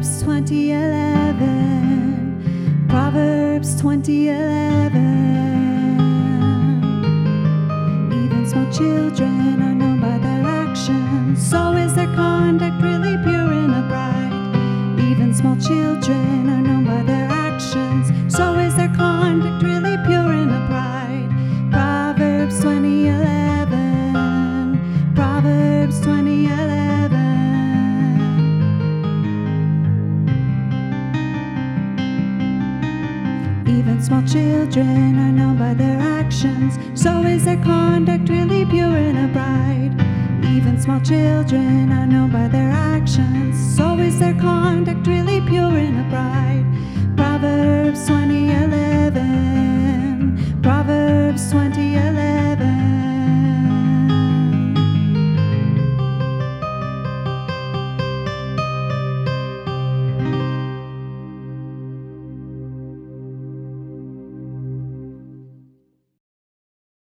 2011. Proverbs 2011. Even small children are known by their actions. So is their conduct really pure and upright. Even small children are known by their actions. So is their conduct really pure and upright. Proverbs 2011. Small children are known by their actions. So is their conduct really pure and upright. Even small children are known by their actions.